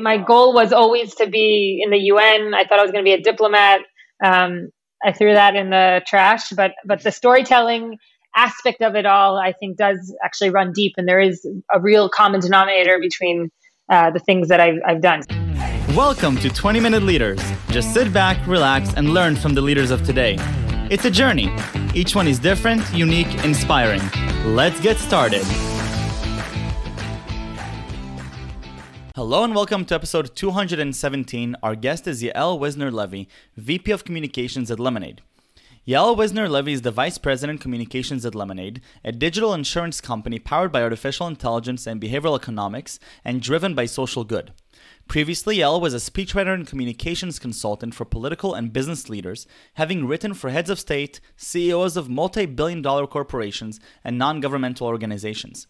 My goal was always to be in the UN. I thought I was going to be a diplomat. Um, I threw that in the trash, but but the storytelling aspect of it all, I think, does actually run deep, and there is a real common denominator between uh, the things that I've, I've done. Welcome to 20 Minute Leaders. Just sit back, relax, and learn from the leaders of today. It's a journey. Each one is different, unique, inspiring. Let's get started. Hello and welcome to episode 217. Our guest is Yael Wissner Levy, VP of Communications at Lemonade. Yael Wissner Levy is the Vice President Communications at Lemonade, a digital insurance company powered by artificial intelligence and behavioral economics and driven by social good. Previously, Yael was a speechwriter and communications consultant for political and business leaders, having written for heads of state, CEOs of multi billion dollar corporations, and non governmental organizations.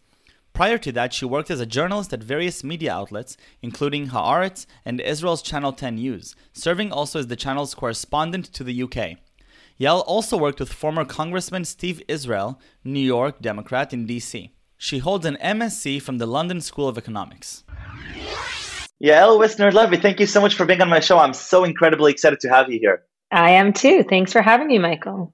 Prior to that, she worked as a journalist at various media outlets, including Haaretz and Israel's Channel 10 News, serving also as the channel's correspondent to the UK. Yael also worked with former Congressman Steve Israel, New York Democrat in DC. She holds an MSc from the London School of Economics. Yael Wissner Levy, thank you so much for being on my show. I'm so incredibly excited to have you here. I am too. Thanks for having me, Michael.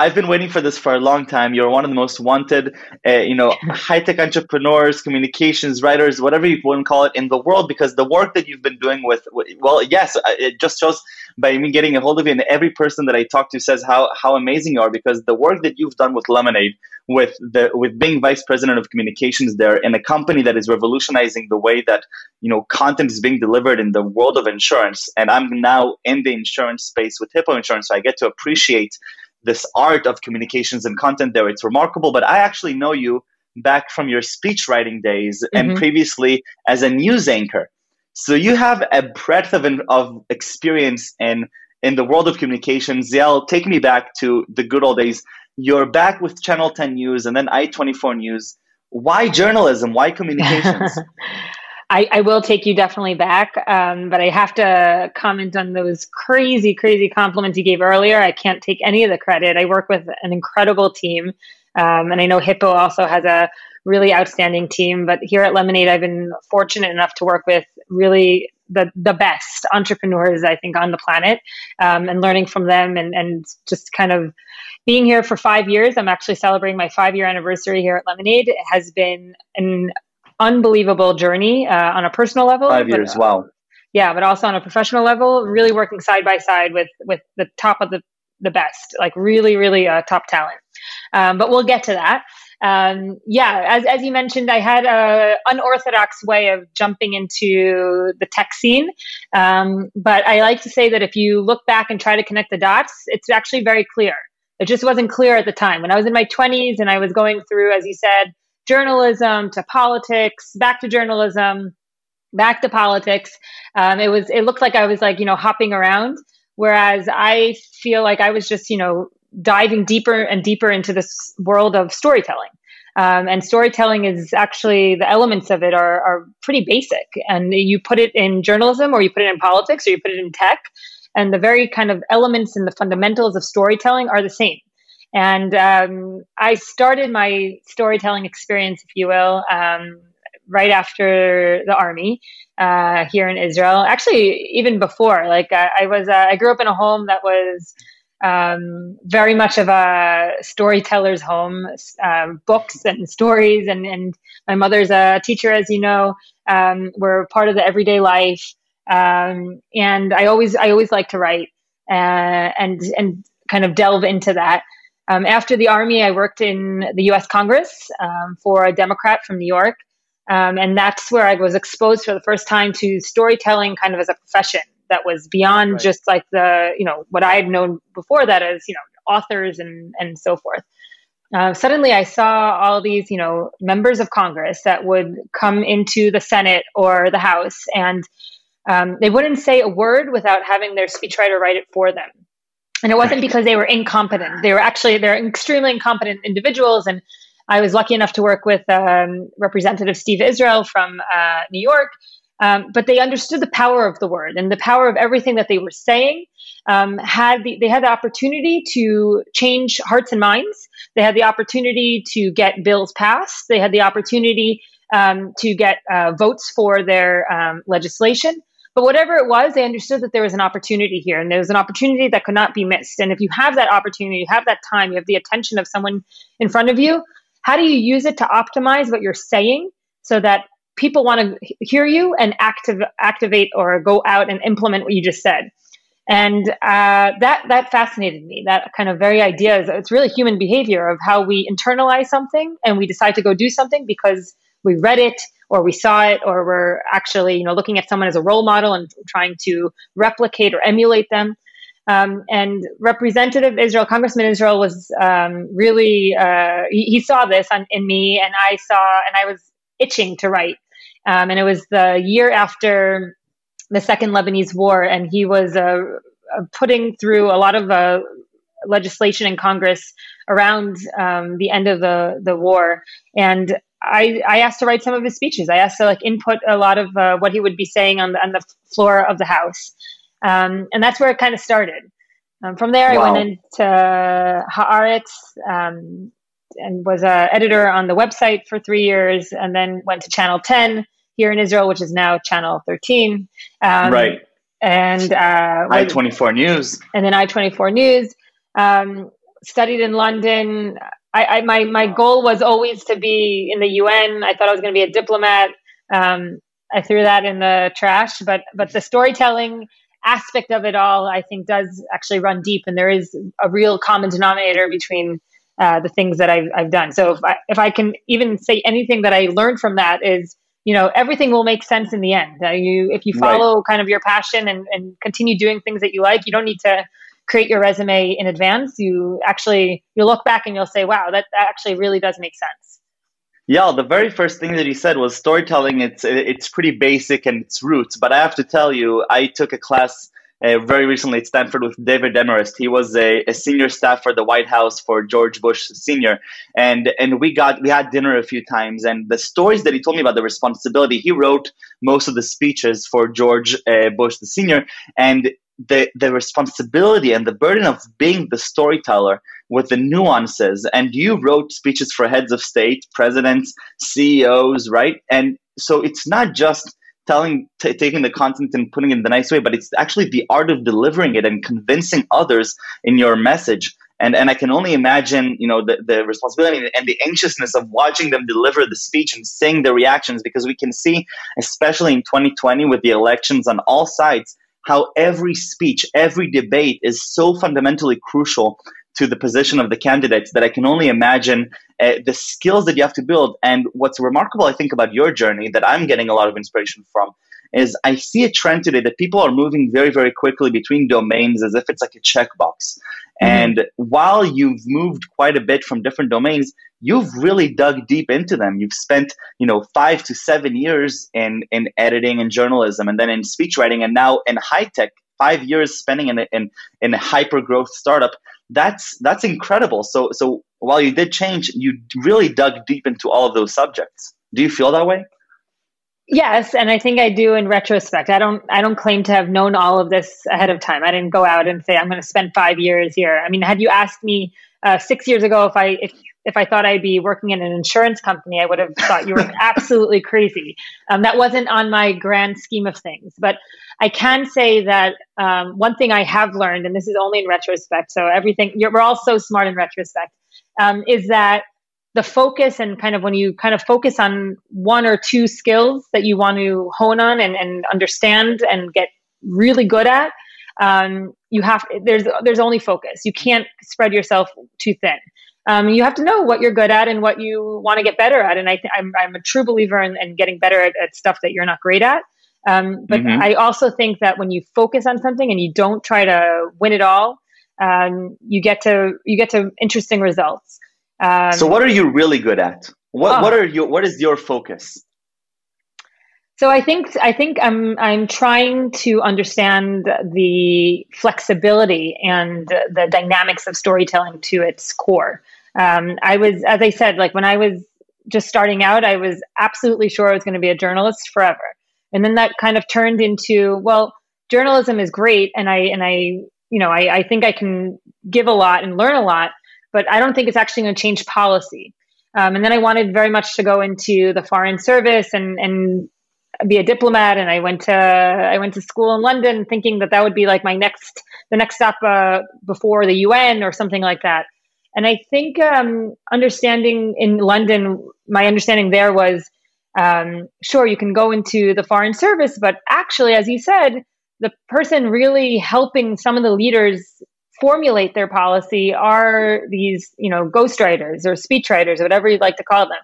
I've been waiting for this for a long time. You're one of the most wanted, uh, you know, high tech entrepreneurs, communications writers, whatever you want to call it, in the world because the work that you've been doing with, well, yes, it just shows by me getting a hold of you, and every person that I talk to says how how amazing you are because the work that you've done with Lemonade, with the with being vice president of communications there in a company that is revolutionizing the way that you know content is being delivered in the world of insurance, and I'm now in the insurance space with Hippo Insurance, so I get to appreciate this art of communications and content there. It's remarkable. But I actually know you back from your speech writing days mm-hmm. and previously as a news anchor. So you have a breadth of, of experience in, in the world of communications. Yael, take me back to the good old days. You're back with Channel 10 News and then I24 News. Why journalism? Why communications? I, I, will take you definitely back, um, but I have to comment on those crazy, crazy compliments you gave earlier. I can't take any of the credit. I work with an incredible team, um, and I know Hippo also has a really outstanding team. But here at Lemonade, I've been fortunate enough to work with really the the best entrepreneurs I think on the planet, um, and learning from them, and and just kind of being here for five years. I'm actually celebrating my five year anniversary here at Lemonade. It has been an unbelievable journey uh, on a personal level. Five years, but, wow. Yeah, but also on a professional level, really working side by side with with the top of the the best, like really, really uh, top talent. Um, but we'll get to that. Um, yeah, as, as you mentioned, I had a unorthodox way of jumping into the tech scene. Um, but I like to say that if you look back and try to connect the dots, it's actually very clear. It just wasn't clear at the time. When I was in my 20s and I was going through, as you said, journalism to politics, back to journalism, back to politics. Um, it was it looked like I was like you know hopping around, whereas I feel like I was just you know diving deeper and deeper into this world of storytelling. Um, and storytelling is actually the elements of it are, are pretty basic. And you put it in journalism, or you put it in politics, or you put it in tech, and the very kind of elements and the fundamentals of storytelling are the same. And um, I started my storytelling experience, if you will, um, right after the army uh, here in Israel. Actually, even before, like I, I was, uh, I grew up in a home that was um, very much of a storyteller's home, um, books and stories. And, and my mother's a teacher, as you know, um, were part of the everyday life. Um, and I always, I always like to write uh, and, and kind of delve into that. Um, after the Army, I worked in the US Congress um, for a Democrat from New York. Um, and that's where I was exposed for the first time to storytelling kind of as a profession that was beyond right. just like the, you know, what I had known before that as, you know, authors and, and so forth. Uh, suddenly I saw all these, you know, members of Congress that would come into the Senate or the House and um, they wouldn't say a word without having their speechwriter write it for them and it wasn't because they were incompetent. They were actually they're extremely incompetent individuals. And i was lucky enough to work with um, representative steve israel from uh, new york. Um, but they understood the power of the word and the power of everything that they were saying. Um, had the, they had the opportunity to change hearts and minds. They had the opportunity to get bills passed. They had the opportunity um, to get uh, votes for their um, legislation. But whatever it was, they understood that there was an opportunity here and there was an opportunity that could not be missed. And if you have that opportunity, you have that time, you have the attention of someone in front of you, how do you use it to optimize what you're saying so that people want to hear you and active, activate or go out and implement what you just said? And uh, that that fascinated me. That kind of very idea is it's really human behavior of how we internalize something and we decide to go do something because we read it or we saw it or we're actually you know looking at someone as a role model and trying to replicate or emulate them. Um, and representative israel congressman israel was um, really uh, he, he, saw this on, in me and i saw and i was itching to write. Um, and it was the year after the second lebanese war and he was uh, uh putting through a lot of uh, legislation in congress around um, the end of the, the war. And I, I asked to write some of his speeches. I asked to like input a lot of uh, what he would be saying on the, on the floor of the House. Um, and that's where it kind of started. Um, from there, wow. I went into Haaretz um, and was an editor on the website for three years, and then went to Channel 10 here in Israel, which is now Channel 13. Um, right. And uh, I24 News. And then I24 News. Um, studied in London. I, I, my my goal was always to be in the UN. I thought I was going to be a diplomat. Um, I threw that in the trash, but but the storytelling aspect of it all, I think, does actually run deep, and there is a real common denominator between uh, the things that I've I've done. So if I if I can even say anything that I learned from that is, you know, everything will make sense in the end. Uh, you if you follow right. kind of your passion and and continue doing things that you like, you don't need to create your resume in advance, you actually you look back and you'll say, "Wow, that, that actually really does make sense." Yeah, the very first thing that he said was storytelling. It's it's pretty basic and its roots, but I have to tell you, I took a class uh, very recently at Stanford with David Demarest. He was a, a, senior staff for the White House for George Bush Senior, and and we got we had dinner a few times. And the stories that he told me about the responsibility, he wrote most of the speeches for George uh, Bush the Senior, and the the responsibility and the burden of being the storyteller with the nuances. And you wrote speeches for heads of state presidents ceos right? And so it's not just telling t- taking the content and putting it in the nice way but it's actually the art of delivering it and convincing others in your message. And and i can only imagine you know the, the responsibility and the anxiousness of watching them deliver the speech and seeing the reactions because we can see especially in 2020 with the elections on all sides how every speech, every debate is so fundamentally crucial to the position of the candidates that I can only imagine uh, the skills that you have to build. And what's remarkable, I think, about your journey that I'm getting a lot of inspiration from is I see a trend today that people are moving very, very quickly between domains as if it's like a checkbox. Mm-hmm. And while you've moved quite a bit from different domains, you've really dug deep into them. You've spent, you know, five to seven years in in editing and journalism, and then in speech writing, and now in high tech. Five years spending in a, in in a hyper growth startup. That's that's incredible. So so while you did change, you really dug deep into all of those subjects. Do you feel that way? Yes, and I think I do in retrospect. I don't I don't claim to have known all of this ahead of time. I didn't go out and say I'm going to spend 5 years here. I mean, had you asked me uh, 6 years ago if I if if I thought I'd be working in an insurance company, I would have thought you were absolutely crazy. Um, that wasn't on my grand scheme of things. But I can say that um, one thing I have learned, and this is only in retrospect, so everything, we're all so smart in retrospect, um, is that the focus and kind of when you kind of focus on one or two skills that you want to hone on and, and understand and get really good at um, you have there's there's only focus. You can't spread yourself too thin. Um, you have to know what you're good at and what you want to get better at. And I th- I'm, I'm a true believer in, in getting better at, at, stuff that you're not great at. Um, but mm-hmm. I also think that when you focus on something and you don't try to win it all um, you get to you get to interesting results um, so what are you really good at? What oh. what are you what is your focus? So I think I think I'm I'm trying to understand the flexibility and the dynamics of storytelling to its core. Um, I was, as I said, like when I was just starting out, I was absolutely sure I was going to be a journalist forever, and then that kind of turned into well, journalism is great, and I and I you know I, I think I can give a lot and learn a lot, but I don't think it's actually going to change policy. Um, and then I wanted very much to go into the foreign service and and be a diplomat. And I went to I went to school in London, thinking that that would be like my next the next stop uh, before the UN or something like that. And I think um, understanding in London, my understanding there was um, sure you can go into the foreign service, but actually, as you said, the person really helping some of the leaders formulate their policy are these, you know, ghostwriters or speechwriters or whatever you'd like to call them.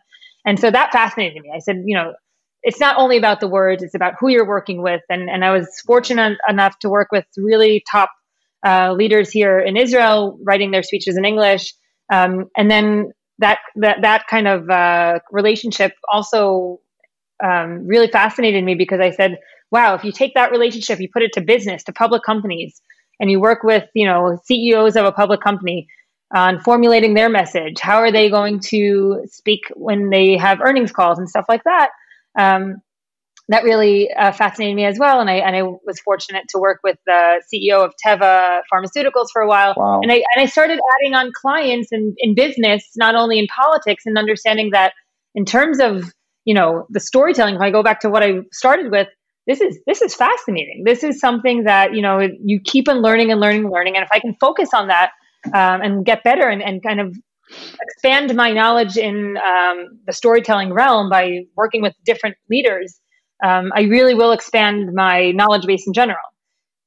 And so that fascinated me. I said, you know, it's not only about the words, it's about who you're working with. And, and I was fortunate enough to work with really top uh, leaders here in Israel writing their speeches in English. Um, and then that, that, that kind of uh, relationship also um, really fascinated me because I said, wow, if you take that relationship, you put it to business, to public companies, and you work with, you know, CEOs of a public company on formulating their message, how are they going to speak when they have earnings calls and stuff like that? Um, that really uh, fascinated me as well. And I and I was fortunate to work with the CEO of Teva Pharmaceuticals for a while. Wow. And I and I started adding on clients in, in business, not only in politics, and understanding that in terms of you know the storytelling. If I go back to what I started with, this is this is fascinating. This is something that you know you keep on learning and learning and learning. And if I can focus on that um, and get better and, and kind of expand my knowledge in um, the storytelling realm by working with different leaders, um, I really will expand my knowledge base in general.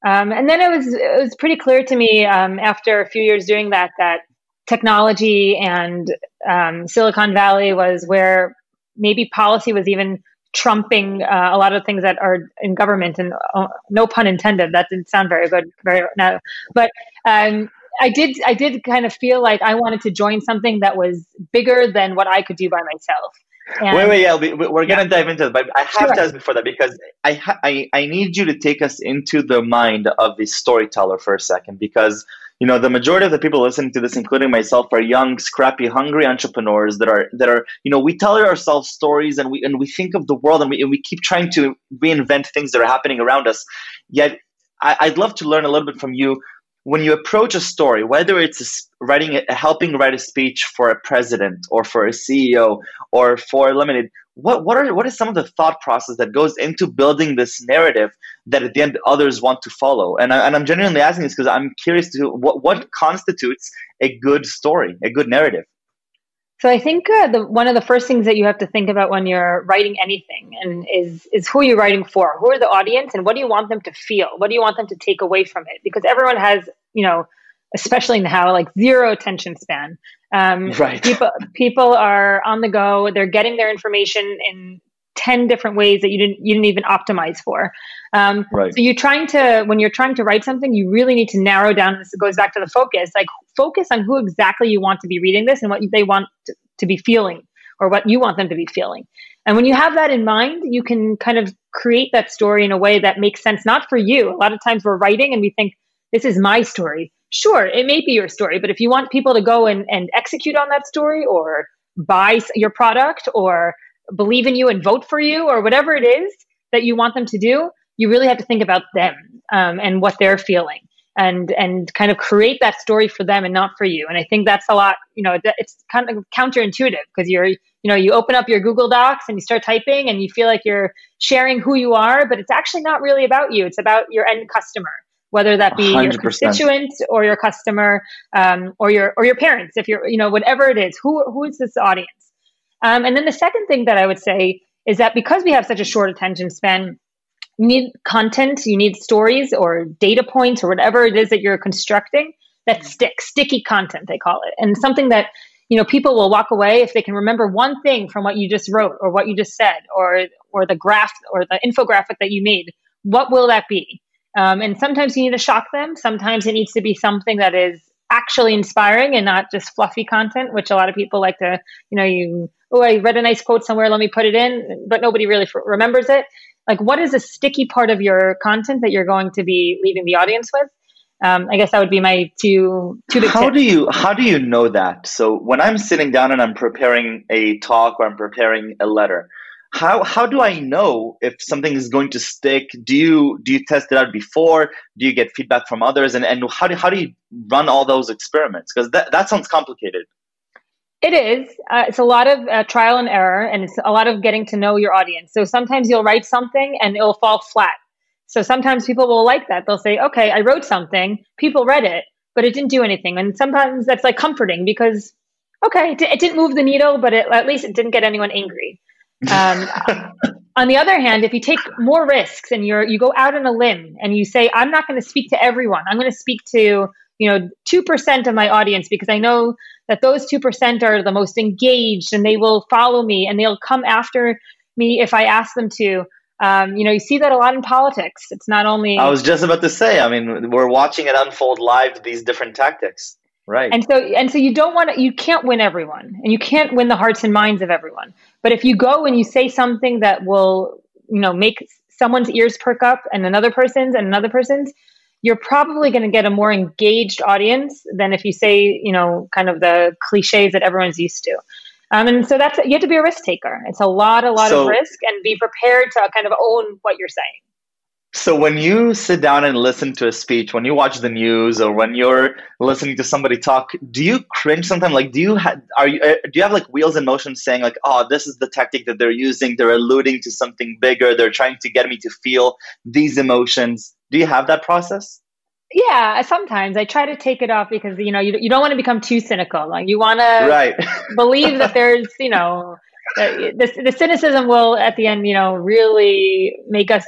Um, and then it was it was pretty clear to me um, after a few years doing that that technology and um, Silicon Valley was where maybe policy was even trumping uh, a lot of things that are in government and uh, no pun intended that didn't sound very good very no. But um, i did i did kind of feel like i wanted to join something that was bigger than what i could do by myself. And, wait, wait, yeah, we, are gonna dive into it, but I have sure. to ask before that because I, ha- I I need you to take us into the mind of the storyteller for a second because you know the majority of the people listening to this including myself are young scrappy hungry entrepreneurs that are that are you know we tell ourselves stories and we and we think of the world and we, and we keep trying to reinvent things that are happening around us. Yet I, i'd love to learn a little bit from you. When you approach a story, whether it's writing, a, helping write a speech for a president or for a CEO or for Lemonade, what what are what is some of the thought process that goes into building this narrative that at the end others want to follow? And I, and I'm genuinely asking this because I'm curious to what what constitutes a good story, a good narrative. So I think uh, the, one of the first things that you have to think about when you're writing anything and is is who are you're writing for. Who are the audience, and what do you want them to feel? What do you want them to take away from it? Because everyone has, you know, especially now, like zero attention span. Um, right. People people are on the go. They're getting their information in 10 different ways that you didn't you didn't even optimize for um, right. so you're trying to when you're trying to write something you really need to narrow down this goes back to the focus like focus on who exactly you want to be reading this and what they want to, to be feeling or what you want them to be feeling and when you have that in mind you can kind of create that story in a way that makes sense not for you a lot of times we're writing and we think this is my story sure it may be your story but if you want people to go and, and execute on that story or buy your product or believe in you and vote for you or whatever it is that you want them to do, you really have to think about them um, and what they're feeling and and kind of create that story for them and not for you. And I think that's a lot, you know, it's kind of counterintuitive because you're, you know, you open up your Google Docs and you start typing and you feel like you're sharing who you are, but it's actually not really about you. It's about your end customer, whether that be 100%. your constituent or your customer um, or your or your parents. If you're, you know, whatever it is, who who is this audience? Um, and then the second thing that I would say is that because we have such a short attention span, you need content, you need stories or data points or whatever it is that you're constructing that sticks, sticky content, they call it. And something that, you know, people will walk away if they can remember one thing from what you just wrote or what you just said or or the graph or the infographic that you made. What will that be? Um, and sometimes you need to shock them. Sometimes it needs to be something that is actually inspiring and not just fluffy content, which a lot of people like to, you know, you oh, I read a nice quote somewhere, let me put it in, but nobody really f- remembers it. Like, what is a sticky part of your content that you're going to be leaving the audience with? Um, I guess that would be my two two big. How tips. do you how do you know that? So when I'm sitting down and I'm preparing a talk or I'm preparing a letter, how how do I know if something is going to stick? Do you do you test it out before? Do you get feedback from others? And and how do how do you run all those experiments? Because that that sounds complicated. It is. Uh, it's a lot of uh, trial and error, and it's a lot of getting to know your audience. So sometimes you'll write something and it'll fall flat. So sometimes people will like that. They'll say, "Okay, I wrote something. People read it, but it didn't do anything." And sometimes that's like comforting because, okay, it, it didn't move the needle, but it, at least it didn't get anyone angry. Um, on the other hand, if you take more risks and you're you go out on a limb and you say, "I'm not going to speak to everyone. I'm going to speak to you know two percent of my audience because I know that those two percent are the most engaged and they will follow me and they'll come after me if I ask them to." Um, you know, you see that a lot in politics. It's not only. I was just about to say. I mean, we're watching it unfold live. These different tactics. Right. And so and so you don't want to you can't win everyone and you can't win the hearts and minds of everyone. But if you go and you say something that will, you know, make someone's ears perk up and another person's and another person's, you're probably going to get a more engaged audience than if you say, you know, kind of the cliches that everyone's used to. Um, and so that's you have to be a risk taker. It's a lot, a lot so, of risk, and be prepared to kind of own what you're saying. So when you sit down and listen to a speech, when you watch the news, or when you're listening to somebody talk, do you cringe sometimes? Like, do you have are you uh, do you have like wheels in motion saying like, oh, this is the tactic that they're using. They're alluding to something bigger. They're trying to get me to feel these emotions. Do you have that process? Yeah, sometimes I try to take it off because you know you you don't want to become too cynical. Like you want to right. believe that there's you know the, the cynicism will at the end you know really make us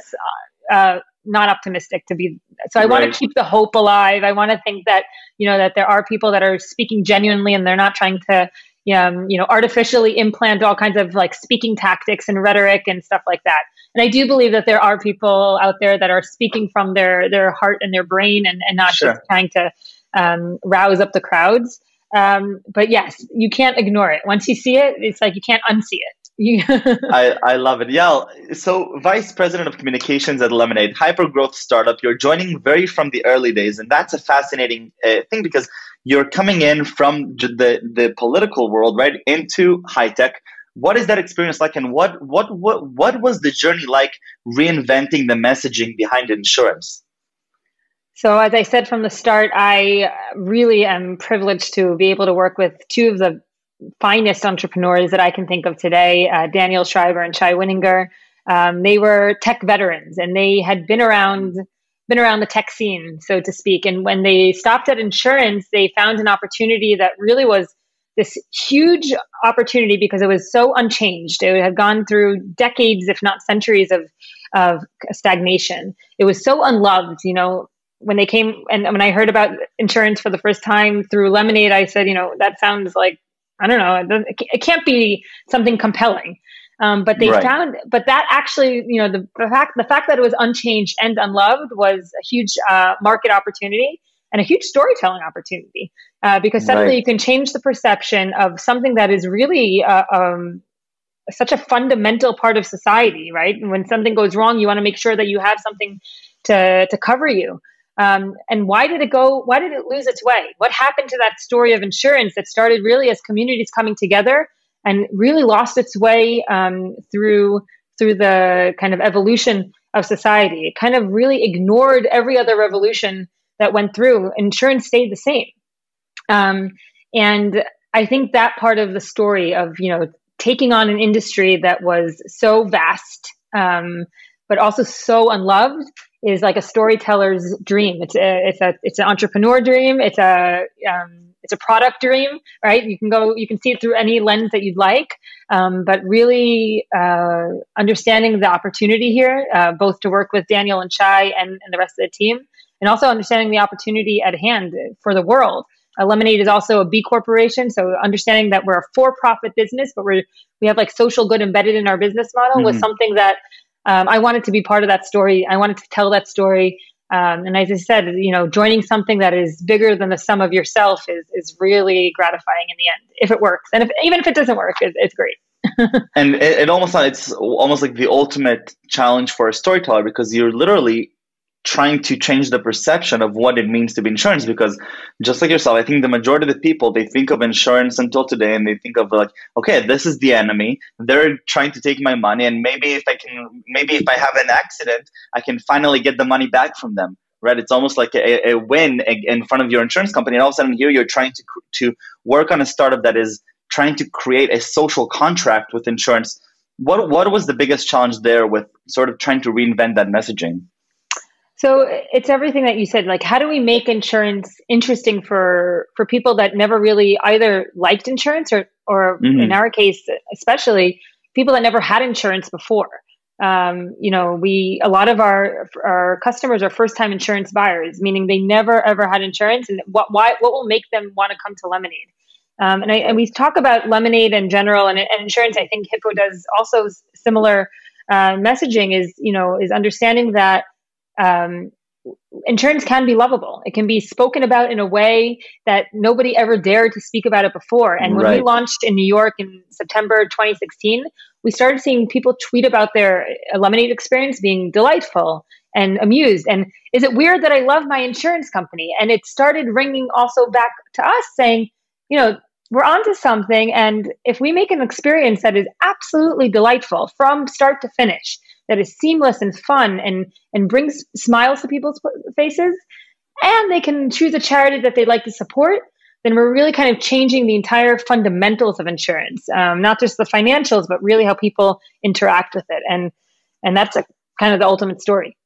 uh, not optimistic to be so i right. want to keep the hope alive. I want to think that you know that there are people that are speaking genuinely and they're not trying to um, you know artificially implant all kinds of like speaking tactics and rhetoric and stuff like that. And i do believe that there are people out there that are speaking from their their heart and their brain and, and not sure. just trying to um, rouse up the crowds. Um, but yes you can't ignore it. Once you see it it's like you can't unsee it I, I love it. Yeah. So, Vice President of Communications at Lemonade, hyper growth startup, you're joining very from the early days. And that's a fascinating uh, thing because you're coming in from the, the political world, right, into high tech. What is that experience like? And what, what, what, what was the journey like reinventing the messaging behind insurance? So, as I said from the start, I really am privileged to be able to work with two of the finest entrepreneurs that I can think of today, uh, Daniel Schreiber and Shai Wininger. Um, they were tech veterans and they had been around been around the tech scene, so to speak. And when they stopped at insurance, they found an opportunity that really was this huge opportunity because it was so unchanged. It had gone through decades, if not centuries, of of stagnation. It was so unloved. You know, when they came and when I heard about insurance for the first time through Lemonade, I said, you know, that sounds like I don't know. It, can't be something compelling. Um, but they right. found, but that actually, you know, the, the, fact the fact that it was unchanged and unloved was a huge uh, market opportunity and a huge storytelling opportunity uh, because suddenly right. you can change the perception of something that is really uh, um, such a fundamental part of society, right? And when something goes wrong, you want to make sure that you have something to to cover you. Um, and why did it go? Why did it lose its way? What happened to that story of insurance that started really as communities coming together and really lost its way um, through through the kind of evolution of society? It kind of really ignored every other revolution that went through. Insurance stayed the same, um, and I think that part of the story of you know taking on an industry that was so vast um, but also so unloved is like a storyteller's dream. It's a, it's a, it's an entrepreneur dream. It's a, um, it's a product dream, right? You can go, you can see it through any lens that you'd like. Um, but really, uh, understanding the opportunity here, uh, both to work with Daniel and Shai and, and the rest of the team, and also understanding the opportunity at hand for the world. Uh, Lemonade is also a B corporation, so understanding that we're a for-profit business, but we're we have like social good embedded in our business model mm-hmm. was something that um, I wanted to be part of that story. I wanted to tell that story. Um, and as I said, you know, joining something that is bigger than the sum of yourself is is really gratifying in the end if it works. And if even if it doesn't work, it, it's great. and it, it almost it's almost like the ultimate challenge for a storyteller because you're literally trying to change the perception of what it means to be insurance because just like yourself i think the majority of the people they think of insurance until today and they think of like okay this is the enemy they're trying to take my money and maybe if i can maybe if i have an accident i can finally get the money back from them right it's almost like a, a win in front of your insurance company and all of a sudden here you're trying to to work on a startup that is trying to create a social contract with insurance. What what was the biggest challenge there with sort of trying to reinvent that messaging? So it's everything that you said. Like, how do we make insurance interesting for for people that never really either liked insurance or, or mm-hmm. in our case, especially people that never had insurance before? Um, you know, we a lot of our our customers are first time insurance buyers, meaning they never ever had insurance, and what why what will make them want to come to Lemonade? Um, and, I, and we talk about Lemonade in general and, and insurance. I think Hippo does also similar uh, messaging. Is you know is understanding that um, insurance can be lovable. It can be spoken about in a way that nobody ever dared to speak about it before. And when right. we launched in New York in September 2016, we started seeing people tweet about their lemonade experience being delightful and amused. And is it weird that I love my insurance company? And it started ringing also back to us saying, you know, we're onto something. And if we make an experience that is absolutely delightful from start to finish, that is seamless and fun and and brings smiles to people's faces. And they can choose a charity that they'd like to support then we're really kind of changing the entire fundamentals of insurance. Um, not just the financials but really how people interact with it. And and that's a kind of the ultimate story.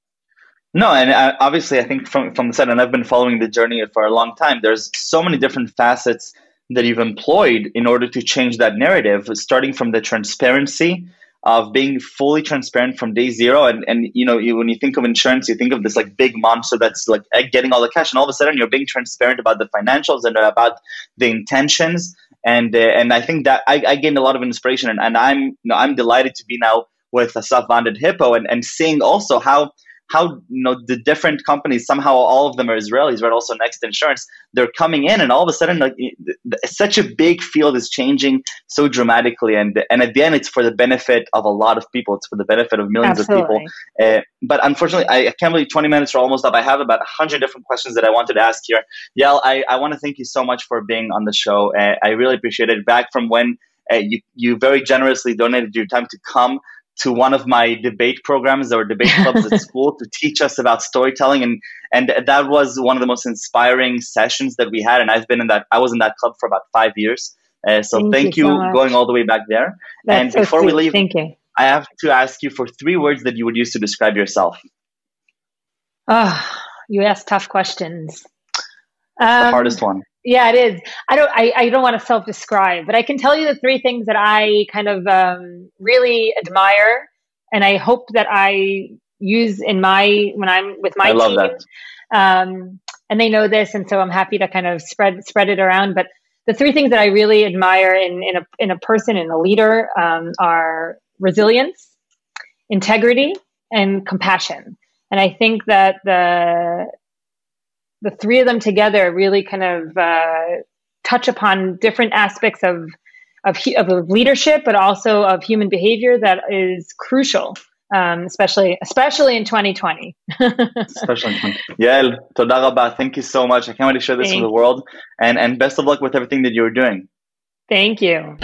No, and uh, obviously, I think from from the set, and I've been following the journey for a long time. There's so many different facets that you've employed in order to change that narrative, starting from the transparency of being fully transparent from day zero. And, and you know, you, when you think of insurance, you think of this like big monster that's like getting all the cash, and all of a sudden you're being transparent about the financials and about the intentions. And uh, and I think that I, I, gained a lot of inspiration, and, and I'm you know, I'm delighted to be now with Assaf Wand at Hippo and, and seeing also how how you know the different companies somehow all of them are Israelis, right? Also, Next Insurance, they're coming in, and all of a sudden, like such a big field is changing so dramatically, and and at the end, it's for the benefit of a lot of people. It's for the benefit of millions Absolutely. of people. Uh, but unfortunately, I, I, can't believe 20 minutes are almost up. I have about 100 different questions that I wanted to ask here. Yael, I, I want to thank you so much for being on the show. Uh, I really appreciate it. Back from when uh, you you very generously donated your time to come to one of my debate programs or debate clubs at school to teach us about storytelling. And and that was one of the most inspiring sessions that we had. And i've been in that i was in that club for about five years. Uh, so thank, thank you, so going all the way back there. That's and so before sweet. we leave thank you. I have to ask you for three words that you would use to describe yourself. Oh you ask tough questions. Um, the hardest one yeah, it is. I don't. I, I don't want to self-describe, but I can tell you the three things that I kind of um, really admire, and I hope that I use in my when I'm with my I love team. That. Um, and they know this, and so I'm happy to kind of spread spread it around. But the three things that I really admire in in a in a person in a leader um, are resilience, integrity, and compassion. And I think that the the three of them together really kind of uh, touch upon different aspects of, of of leadership, but also of human behavior that is crucial, um, especially especially in 2020. especially in 2020. Yael, toda rabba. Thank you so much. I can't wait to share this Thank with the world, and and best of luck with everything that you're doing. Thank you.